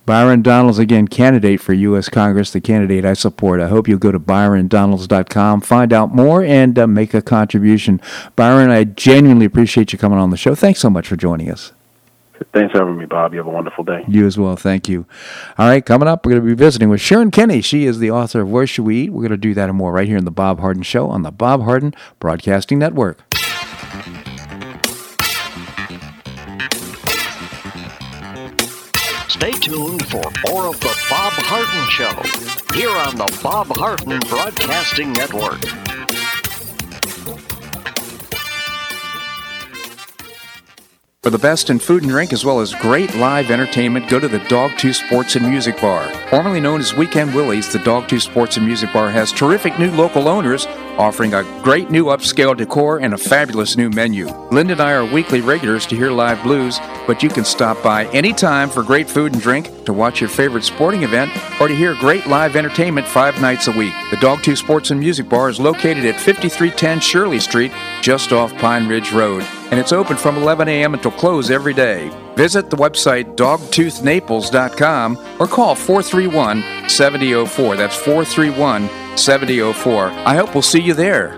Byron Donalds, again, candidate for U.S. Congress, the candidate I support. I hope you'll go to byrondonalds.com, find out more, and uh, make a contribution. Byron, I genuinely appreciate you coming on the show. Thanks so much for joining us. Thanks for having me, Bob. You have a wonderful day. You as well. Thank you. All right, coming up, we're going to be visiting with Sharon Kenny. She is the author of Where Should We Eat? We're going to do that and more right here in the Bob Harden Show on the Bob Harden Broadcasting Network. Stay tuned for more of the Bob Harden Show here on the Bob Harden Broadcasting Network. For the best in food and drink as well as great live entertainment, go to the Dogtooth Sports and Music Bar. Formerly known as Weekend Willie's, the Dogtooth Sports and Music Bar has terrific new local owners offering a great new upscale decor and a fabulous new menu. Linda and I are weekly regulars to hear live blues, but you can stop by anytime for great food and drink, to watch your favorite sporting event, or to hear great live entertainment five nights a week. The Dog Dogtooth Sports and Music Bar is located at 5310 Shirley Street, just off Pine Ridge Road, and it's open from 11 a.m. until close every day. Visit the website dogtoothnaples.com or call 431 7004. That's 431 7004. I hope we'll see you there.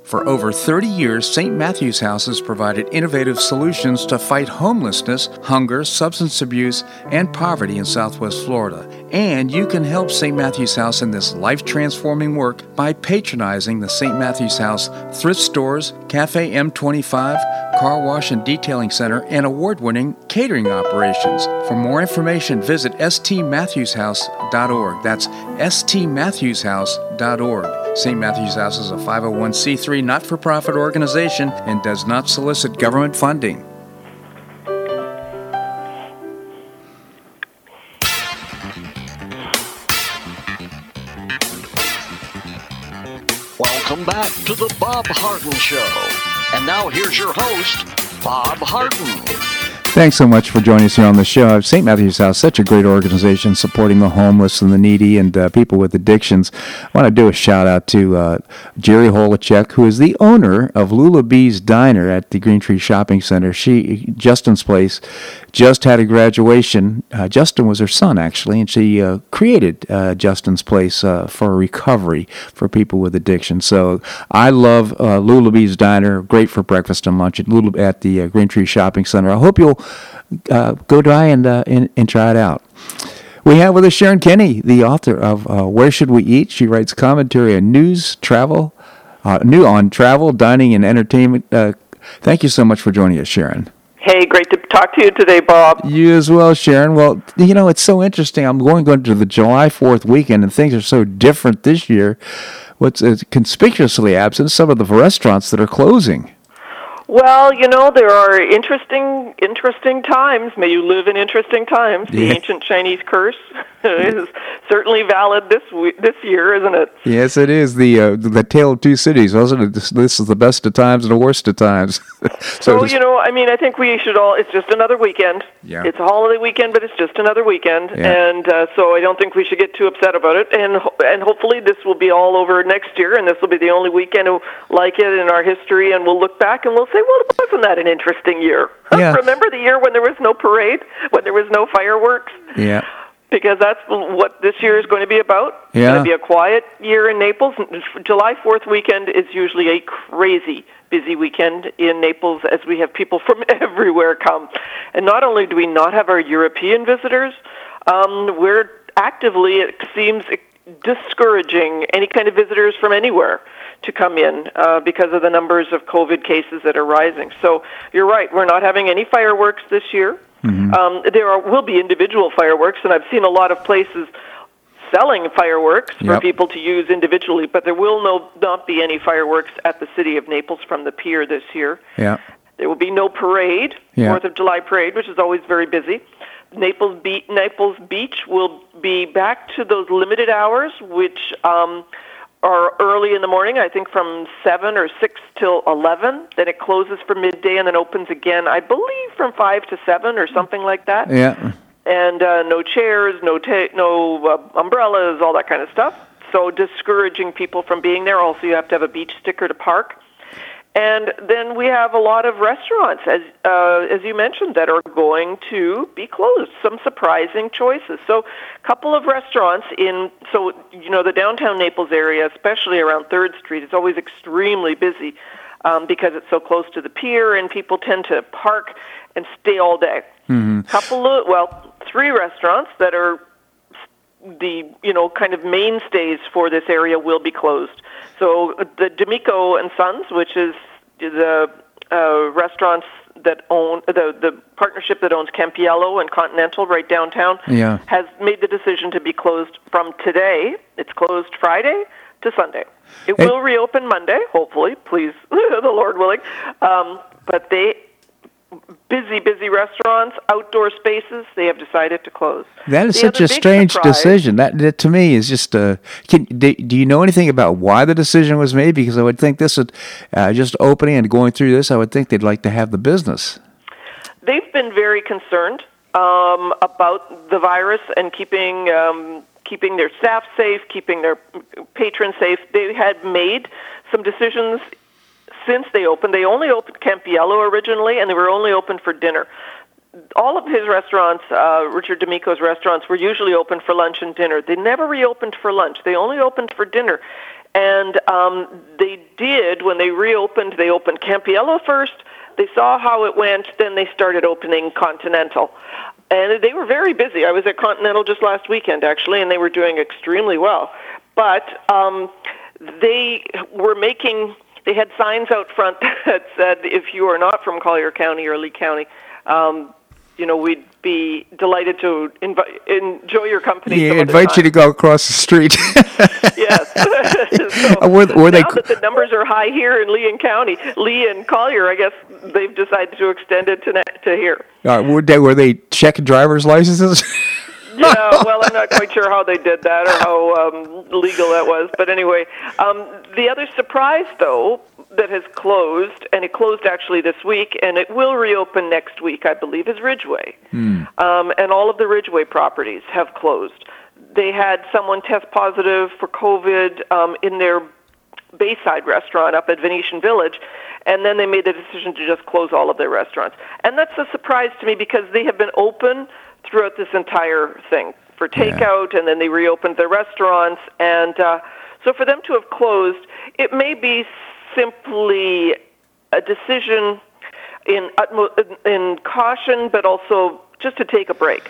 For over 30 years, St. Matthew's House has provided innovative solutions to fight homelessness, hunger, substance abuse, and poverty in Southwest Florida. And you can help St. Matthew's House in this life transforming work by patronizing the St. Matthew's House thrift stores, Cafe M25, car wash and detailing center, and award winning catering operations. For more information, visit stmatthewshouse.org. That's stmatthewshouse.org. St. Matthew's House is a 501c3 not for profit organization and does not solicit government funding. Welcome back to the Bob Harden Show. And now here's your host, Bob Harden. Thanks so much for joining us here on the show. St. Matthew's House, such a great organization supporting the homeless and the needy and uh, people with addictions. I want to do a shout out to uh, Jerry Holacek, who is the owner of Lula Bee's Diner at the Green Tree Shopping Center. She, Justin's place, just had a graduation. Uh, Justin was her son, actually, and she uh, created uh, Justin's place uh, for recovery for people with addiction. So I love Lula Bee's Diner, great for breakfast and lunch at, Lula, at the Green Tree Shopping Center. I hope you'll uh, go try and, uh, and, and try it out. We have with us Sharon Kenny, the author of uh, Where Should We Eat. She writes commentary on news, travel, uh, new on travel, dining, and entertainment. Uh, thank you so much for joining us, Sharon. Hey, great to talk to you today, Bob. You as well, Sharon. Well, you know, it's so interesting. I'm going, going to the July 4th weekend, and things are so different this year. What's conspicuously absent, some of the restaurants that are closing. Well, you know, there are interesting, interesting times. May you live in interesting times. The ancient Chinese curse [laughs] is certainly valid this this year, isn't it? Yes, it is. The uh, the tale of two cities, wasn't it? This, this, is the best of times and the worst of times. [laughs] so, so you know, I mean, I think we should all. It's just another weekend. Yeah. It's a holiday weekend, but it's just another weekend, yeah. and uh, so I don't think we should get too upset about it. And and hopefully this will be all over next year, and this will be the only weekend like it in our history, and we'll look back and we'll say well, wasn't that an interesting year? [laughs] Yeah. Remember the year when there was no parade, when there was no fireworks? Yeah. Because that's what this year is going to be about. Yeah. It's going to be a quiet year in Naples. July 4th weekend is usually a crazy busy weekend in Naples as we have people from [laughs] everywhere come. And not only do we not have our European visitors, um, we're actively, it seems, discouraging any kind of visitors from anywhere to come in uh, because of the numbers of COVID cases that are rising. So you're right, we're not having any fireworks this year. Mm-hmm. Um, there are, will be individual fireworks, and I've seen a lot of places selling fireworks for yep. people to use individually, but there will no, not be any fireworks at the city of Naples from the pier this year. Yeah. There will be no parade, yeah. Fourth of July parade, which is always very busy. Naples, Be- Naples Beach will be back to those limited hours, which um, are early in the morning, I think from 7 or 6 till 11. Then it closes for midday and then opens again, I believe, from 5 to 7 or something like that. Yeah. And uh, no chairs, no, ta- no uh, umbrellas, all that kind of stuff. So discouraging people from being there. Also, you have to have a beach sticker to park. And then we have a lot of restaurants, as uh, as you mentioned, that are going to be closed. Some surprising choices. So, a couple of restaurants in so you know the downtown Naples area, especially around Third Street, is always extremely busy um, because it's so close to the pier, and people tend to park and stay all day. Mm-hmm. Couple of well, three restaurants that are the you know kind of mainstays for this area will be closed. So the D'Amico and Sons, which is the uh, restaurants that own the the partnership that owns Campiello and Continental right downtown, yeah. has made the decision to be closed from today. It's closed Friday to Sunday. It will reopen Monday, hopefully, please, [laughs] the Lord willing. Um, but they busy, busy restaurants, outdoor spaces, they have decided to close. That is the such a strange surprise, decision. That, that, to me is just. Uh, can do, do, you know anything about why the decision was made? Because I would think this would uh, just opening and going through this. I would think they'd like to have the business. They've been very concerned um, about the virus and keeping. Um, keeping their staff safe, keeping their patrons safe. They had made some decisions since they opened. They only opened Campiello originally, and they were only open for dinner. All of his restaurants, uh, Richard D'Amico's restaurants, were usually open for lunch and dinner. They never reopened for lunch. They only opened for dinner. And um, they did, when they reopened, they opened Campiello first. They saw how it went, then they started opening Continental. And they were very busy. I was at Continental just last weekend, actually, and they were doing extremely well. But um, they were making they had signs out front [laughs] that said, "If you are not from Collier County or Lee County, um, you know, we'd be delighted to invi- enjoy your company." Yeah, invite time. you to go across the street. [laughs] yes. [laughs] so were, were now that the numbers are high here in Lee and County, Lee and Collier, I guess they've decided to extend it to to here. Uh, were they were they checking driver's licenses? Yeah, well, I'm not quite sure how they did that or how um, legal that was. But anyway, um, the other surprise, though, that has closed, and it closed actually this week, and it will reopen next week, I believe, is Ridgway. Hmm. Um, and all of the Ridgway properties have closed. They had someone test positive for COVID um, in their Bayside restaurant up at Venetian Village, and then they made the decision to just close all of their restaurants. And that's a surprise to me because they have been open throughout this entire thing for takeout, and then they reopened their restaurants. And uh, so for them to have closed, it may be simply a decision in utmost in caution, but also just to take a break.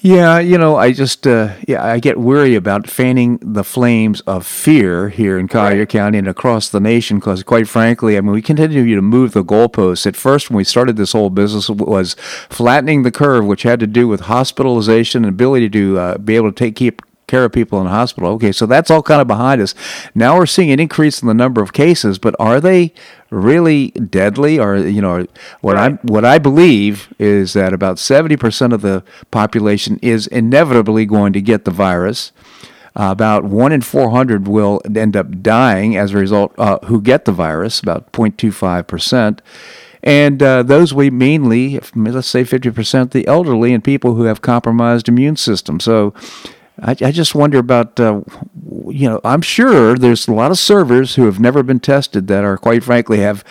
Yeah, you know, I just uh, yeah, I get worried about fanning the flames of fear here in Collier Right. County and across the nation because, quite frankly, I mean, we continue to move the goalposts. At first, when we started this whole business, was flattening the curve, which had to do with hospitalization and ability to uh, be able to take keep care of people in the hospital. Okay, so that's all kind of behind us. Now we're seeing an increase in the number of cases, but are they really deadly? Or you know, what Right. I'm what I believe is that about seventy percent of the population is inevitably going to get the virus. Uh, about one in 400 will end up dying as a result, uh, who get the virus, about 0.25%. And uh, those we mainly, let's say 50%, the elderly and people who have compromised immune system. So I, I just wonder about, uh, you know, I'm sure there's a lot of servers who have never been tested that are, quite frankly, have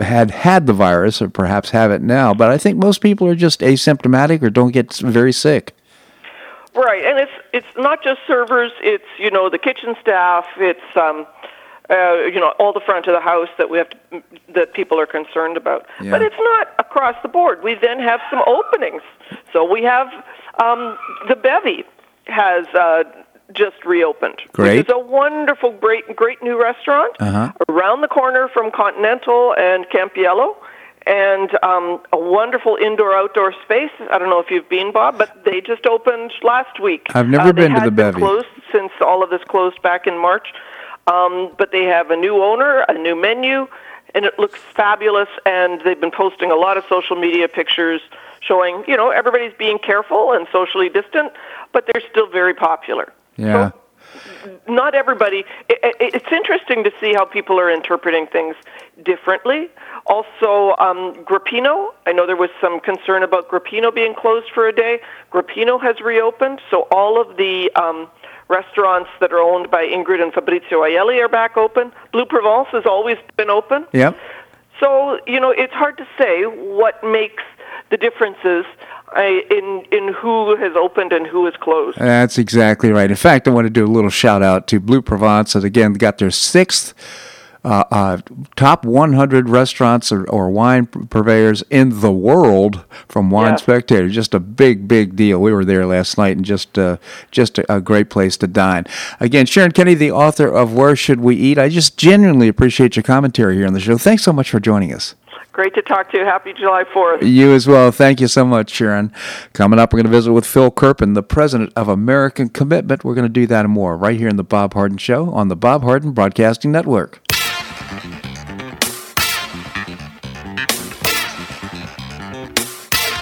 had had the virus or perhaps have it now. But I think most people are just asymptomatic or don't get very sick. Right, and it's it's not just servers. It's you know the kitchen staff. It's um, uh, you know all the front of the house that we have to, that people are concerned about. Yeah. But it's not across the board. We then have some openings. So we have um, the Bevy has uh, just reopened, Great. is a wonderful, great, great new restaurant Uh-huh. around the corner from Continental and Campiello. And um, a wonderful indoor-outdoor space. I don't know if you've been, Bob, but they just opened last week. I've never Uh, been to the Bevy. Closed since all of this closed back in March, um, but they have a new owner, a new menu, and it looks fabulous. And they've been posting a lot of social media pictures showing, you know, everybody's being careful and socially distant, but they're still very popular. Yeah. So not everybody. i i it's interesting to see how people are interpreting things differently. Also, um, Grappino. I know there was some concern about Grappino being closed for a day. Grappino has reopened, so all of the um, restaurants that are owned by Ingrid and Fabrizio Aielli are back open. Blue Provence has always been open. Yep. So you know, it's hard to say what makes the differences uh, in in who has opened and who has closed. That's exactly right. In fact, I want to do a little shout out to Blue Provence that again got their sixth uh, uh, top 100 restaurants or, or wine purveyors in the world from Wine Yeah. Spectator. Just a big, big deal. We were there last night and just uh, just a, a great place to dine. Again, Sharon Kenny, the author of Where Should We Eat. I just genuinely appreciate your commentary here on the show. Thanks so much for joining us. Great to talk to you. Happy July 4th. You as well. Thank you so much, Sharon. Coming up, we're going to visit with Phil Kerpen, the president of American Commitment. We're going to do that and more right here in the Bob Harden Show on the Bob Harden Broadcasting Network.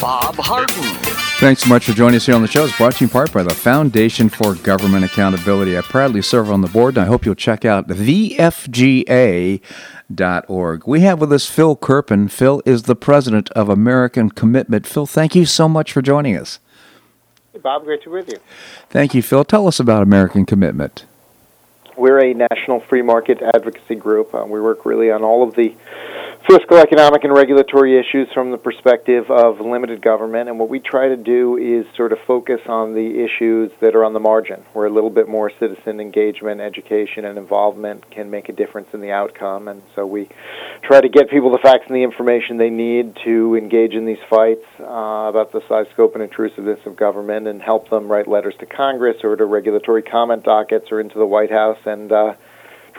Bob Harden. Thanks so much for joining us here on the show. It's brought to you in part by the Foundation for Government Accountability. I proudly serve on the board, and I hope you'll check out thefga.org. We have with us Phil Kerpen. Phil is the president of American Commitment. Phil, thank you so much for joining us. Hey, Bob, great to be with you. Thank you, Phil. Tell us about American Commitment. We're a national free market advocacy group. Uh, we work really on all of the fiscal, economic, and regulatory issues from the perspective of limited government. And what we try to do is sort of focus on the issues that are on the margin, where a little bit more citizen engagement, education, and involvement can make a difference in the outcome. And so we try to get people the facts and the information they need to engage in these fights uh, about the size, scope, and intrusiveness of government and help them write letters to Congress or to regulatory comment dockets or into the White House and uh,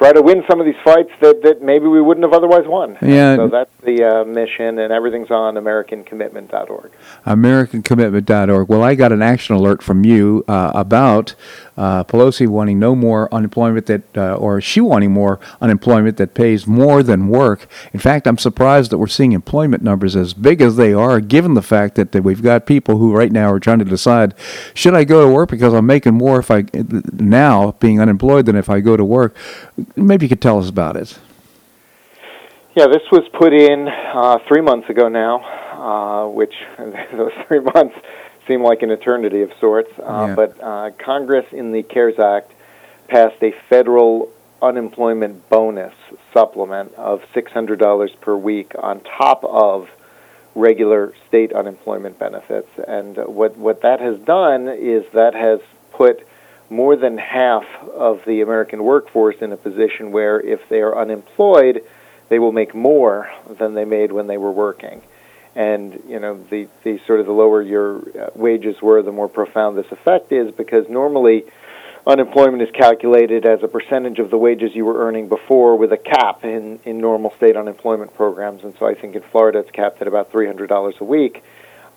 try to win some of these fights that, that maybe we wouldn't have otherwise won. Yeah. So that's the uh, mission, and everything's on AmericanCommitment.org. AmericanCommitment.org. Well, I got an action alert from you uh, about uh, Pelosi wanting no more unemployment that, uh, or she wanting more unemployment that pays more than work. In fact, I'm surprised that we're seeing employment numbers as big as they are, given the fact that, that we've got people who right now are trying to decide, should I go to work because I'm making more if I now being unemployed than if I go to work? Maybe you could tell us about it. Yeah, this was put in uh, three months ago now, uh, which [laughs] those three months seem like an eternity of sorts. Uh, Yeah. But uh, Congress, in the CARES Act, passed a federal unemployment bonus supplement of $600 per week on top of regular state unemployment benefits. And uh, what, what that has done is that has put more than half of the American workforce in a position where if they are unemployed, they will make more than they made when they were working. And you know, the, the sort of the lower your uh, wages were, the more profound this effect is, because normally unemployment is calculated as a percentage of the wages you were earning before, with a cap in in normal state unemployment programs. And so I think in Florida it's capped at about three hundred dollars a week.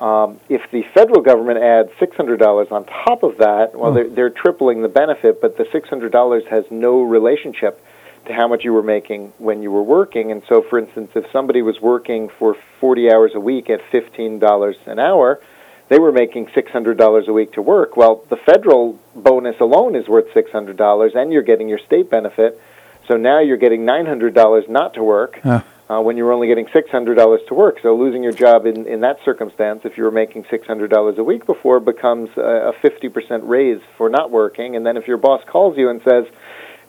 Um, if the federal government adds six hundred dollars on top of that, well, they're, they're tripling the benefit, but the six hundred dollars has no relationship to how much you were making when you were working. And so, for instance, if somebody was working for 40 hours a week at $15 an hour, they were making $600 a week to work. Well, the federal bonus alone is worth $600, and you're getting your state benefit. So now you're getting $900 not to work. Huh. Uh, when you were only getting $600 to work. So losing your job in, in that circumstance, if you were making $600 a week before, becomes a, a 50% raise for not working. And then if your boss calls you and says,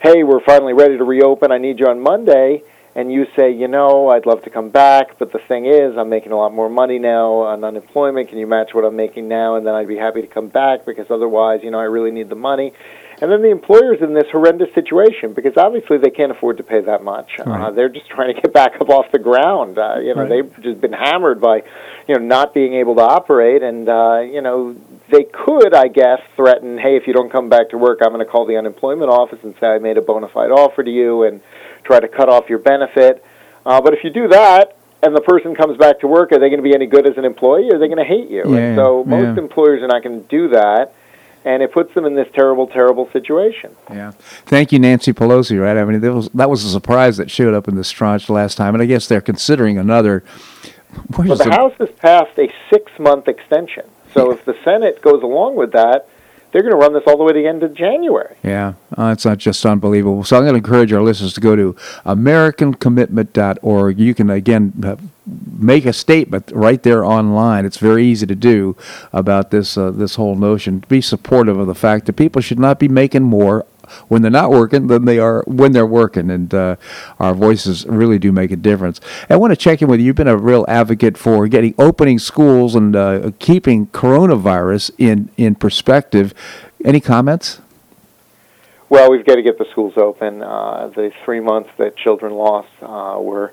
hey, we're finally ready to reopen, I need you on Monday, and you say, you know, I'd love to come back, but the thing is, I'm making a lot more money now on unemployment. Can you match what I'm making now? And then I'd be happy to come back because otherwise, you know, I really need the money. And then the employer's in this horrendous situation because obviously they can't afford to pay that much. Uh, they're just trying to get back up off the ground. Uh, you know, Right. they've just been hammered by, you know, not being able to operate, and uh, you know, they could, I guess, threaten, hey, if you don't come back to work, I'm going to call the unemployment office and say I made a bona fide offer to you, and try to cut off your benefit. Uh, but if you do that, and the person comes back to work, are they going to be any good as an employee? Or are they going to hate you? Yeah, and so most yeah. employers are not going to do that, and it puts them in this terrible, terrible situation. Yeah. Thank you, Nancy Pelosi. Right? I mean, that was that was a surprise that showed up in this tranche last time, and I guess they're considering another. Well, is the? House has passed a six-month extension. So if the Senate goes along with that, they're going to run this all the way to the end of January. Yeah, uh, it's not just unbelievable. So I'm going to encourage our listeners to go to AmericanCommitment.org. You can again uh, make a statement right there online. It's very easy to do about this uh, this whole notion. Be supportive of the fact that people should not be making more when they're not working than they are when they're working. And uh, our voices really do make a difference. I want to check in with you. You've been a real advocate for getting opening schools and uh, keeping coronavirus in, in perspective. Any comments? Well, we've got to get the schools open. Uh, the three months that children lost uh, were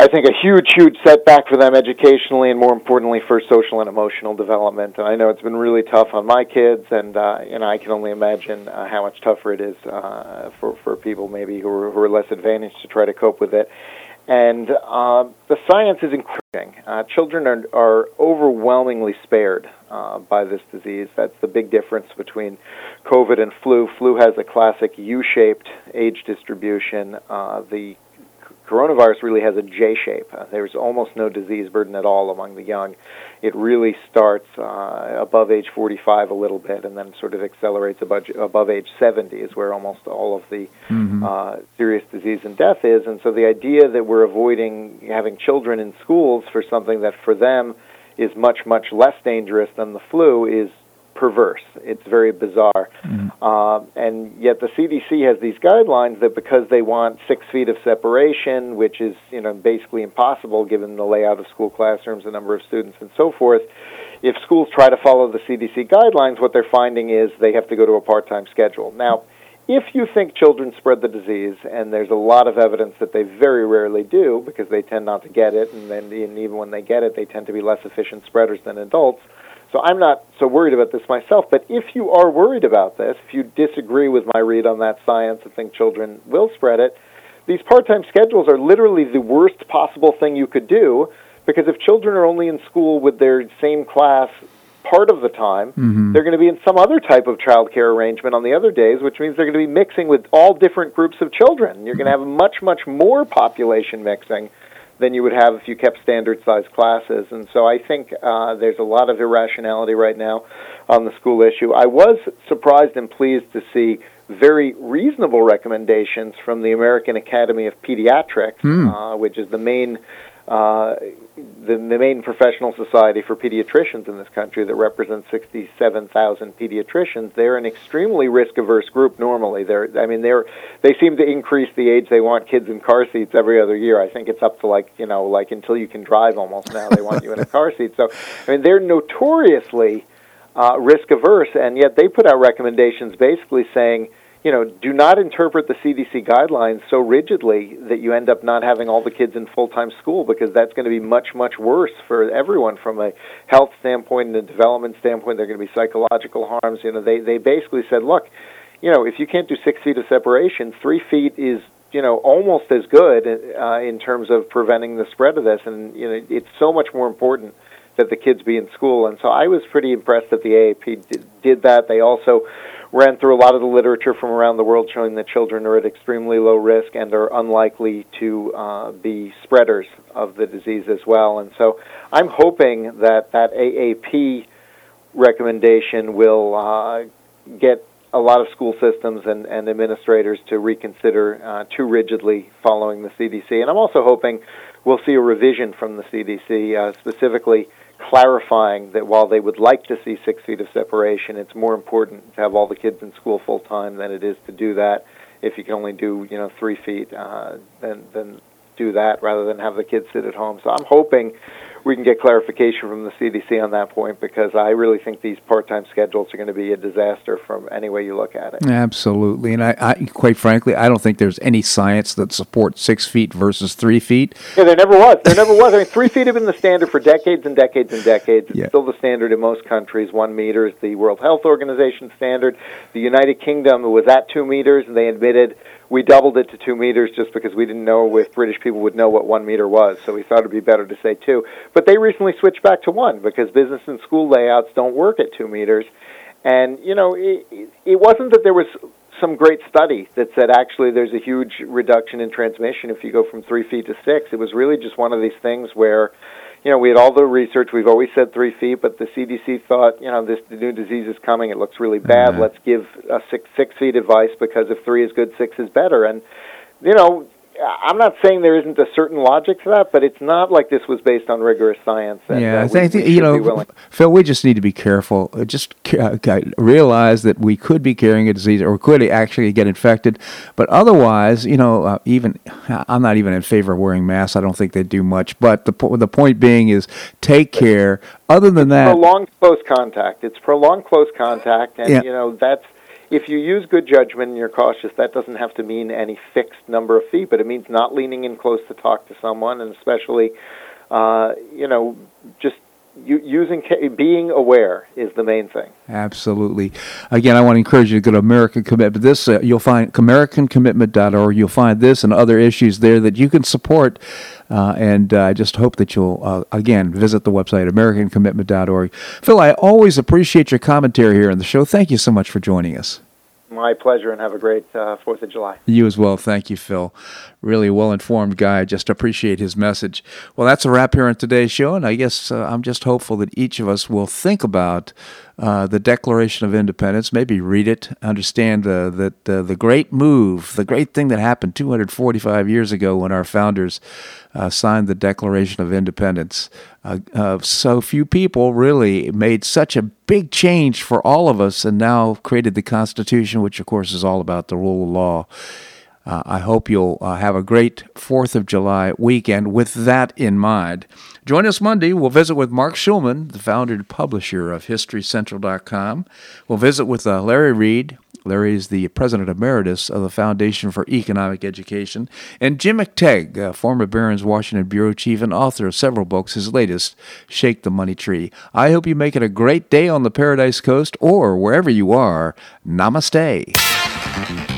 I think a huge, huge setback for them educationally, and more importantly for social and emotional development. And I know it's been really tough on my kids, and uh, know I can only imagine uh, how much tougher it is uh, for for people maybe who are, who are less advantaged to try to cope with it. And uh, the science is encouraging. Uh, children are, are overwhelmingly spared uh, by this disease. That's the big difference between COVID and flu. Flu has a classic U-shaped age distribution. Uh, the coronavirus really has a J shape. Uh, there's almost no disease burden at all among the young. It really starts uh, above age 45 a little bit and then sort of accelerates above, above age 70 is where almost all of the mm-hmm. uh, serious disease and death is. And so the idea that we're avoiding having children in schools for something that for them is much, much less dangerous than the flu is perverse. It's very bizarre. Mm-hmm. Uh, and yet the CDC has these guidelines that because they want six feet of separation, which is you know basically impossible given the layout of school classrooms, the number of students, and so forth. If schools try to follow the CDC guidelines, what they're finding is they have to go to a part-time schedule. Now, if you think children spread the disease, and there's a lot of evidence that they very rarely do because they tend not to get it, and then and even when they get it, they tend to be less efficient spreaders than adults so I'm not so worried about this myself. But if you are worried about this, if you disagree with my read on that science and think children will spread it, these part-time schedules are literally the worst possible thing you could do because if children are only in school with their same class part of the time, mm-hmm. they're going to be in some other type of child care arrangement on the other days, which means they're going to be mixing with all different groups of children. You're going to have much, much more population mixing than you would have if you kept standard sized classes. And so I think uh, there's a lot of irrationality right now on the school issue. I was surprised and pleased to see very reasonable recommendations from the American Academy of Pediatrics, mm. uh, which is the main uh, the, the main professional society for pediatricians in this country that represents 67,000 pediatricians. They're an extremely risk-averse group normally. They're, I mean, they're they seem to increase the age they want kids in car seats every other year. I think it's up to like you know like until you can drive almost now they want you in a car seat. So I mean they're notoriously uh, risk-averse, and yet they put out recommendations basically saying you know, do not interpret the CDC guidelines so rigidly that you end up not having all the kids in full-time school because that's going to be much, much worse for everyone from a health standpoint and a development standpoint. There are going to be psychological harms. You know, they they basically said, look, you know, if you can't do six feet of separation, three feet is you know almost as good uh, in terms of preventing the spread of this, and you know, it's so much more important that the kids be in school. And so I was pretty impressed that the AAP did, did that. They also ran through a lot of the literature from around the world showing that children are at extremely low risk and are unlikely to uh, be spreaders of the disease as well. And so I'm hoping that that AAP recommendation will uh, get a lot of school systems and, and administrators to reconsider uh, too rigidly following the CDC. And I'm also hoping we'll see a revision from the CDC, uh, specifically clarifying that while they would like to see six feet of separation, it's more important to have all the kids in school full time than it is to do that. If you can only do you know three feet, uh, then then do that rather than have the kids sit at home. So I'm hoping we can get clarification from the CDC on that point because I really think these part-time schedules are going to be a disaster from any way you look at it. Absolutely, and I, I quite frankly, I don't think there's any science that supports six feet versus three feet. Yeah, there never was. There never was. I mean, three feet have been the standard for decades and decades and decades. It's yeah. still the standard in most countries. One meter is the World Health Organization standard. The United Kingdom was at two meters, and they admitted we doubled it to two meters just because we didn't know if British people would know what one meter was. So we thought it'd be better to say two. But they recently switched back to one because business and school layouts don't work at two meters. And you know, it, it wasn't that there was some great study that said actually there's a huge reduction in transmission if you go from three feet to six. It was really just one of these things where you know, we had all the research. We've always said three feet, but the CDC thought, you know, this new disease is coming. It looks really bad. Mhm. Let's give a six six feet advice because if three is good, six is better. And you know, I'm not saying there isn't a certain logic to that, but it's not like this was based on rigorous science. And, yeah, uh, I think we you know. Phil. We just need to be careful. Uh, Just uh, uh, realize that we could be carrying a disease, or could actually get infected. But otherwise, you know, uh, even I'm not even in favor of wearing masks. I don't think they do much. But the po- the point being is, take care. Other than that, prolonged close contact. It's prolonged close contact, and Yeah. you know that's if you use good judgment and you're cautious. That doesn't have to mean any fixed number of feet, but it means not leaning in close to talk to someone, and especially, uh, you know, just using being aware is the main thing. Absolutely. Again, I want to encourage you to go to American Commitment. This uh, you'll find AmericanCommitment.org. You'll find this and other issues there that you can support. Uh, and uh, I just hope that you'll uh, again visit the website AmericanCommitment.org. Phil, I always appreciate your commentary here on the show. Thank you so much for joining us. My pleasure, and have a great uh, Fourth of July. You as well. Thank you, Phil. Really well informed guy. Just appreciate his message. Well, that's a wrap here on today's show, and I guess uh, I'm just hopeful that each of us will think about uh, the Declaration of Independence, maybe read it, understand uh, that uh, the great move, the great thing that happened 245 years ago when our founders uh, signed the Declaration of Independence. Uh, so few people really made such a big change for all of us and now created the Constitution, which, of course, is all about the rule of law. Uh, I hope you'll uh, have a great 4th of July weekend with that in mind. Join us Monday. We'll visit with Marc Schulman, the founder and publisher of HistoryCentral.com. We'll visit with uh, Larry Reed. Larry is the president emeritus of the Foundation for Economic Education. And Jim McTague, former Barron's Washington bureau chief and author of several books, his latest, Shake the Money Tree. I hope you make it a great day on the Paradise Coast or wherever you are. Namaste.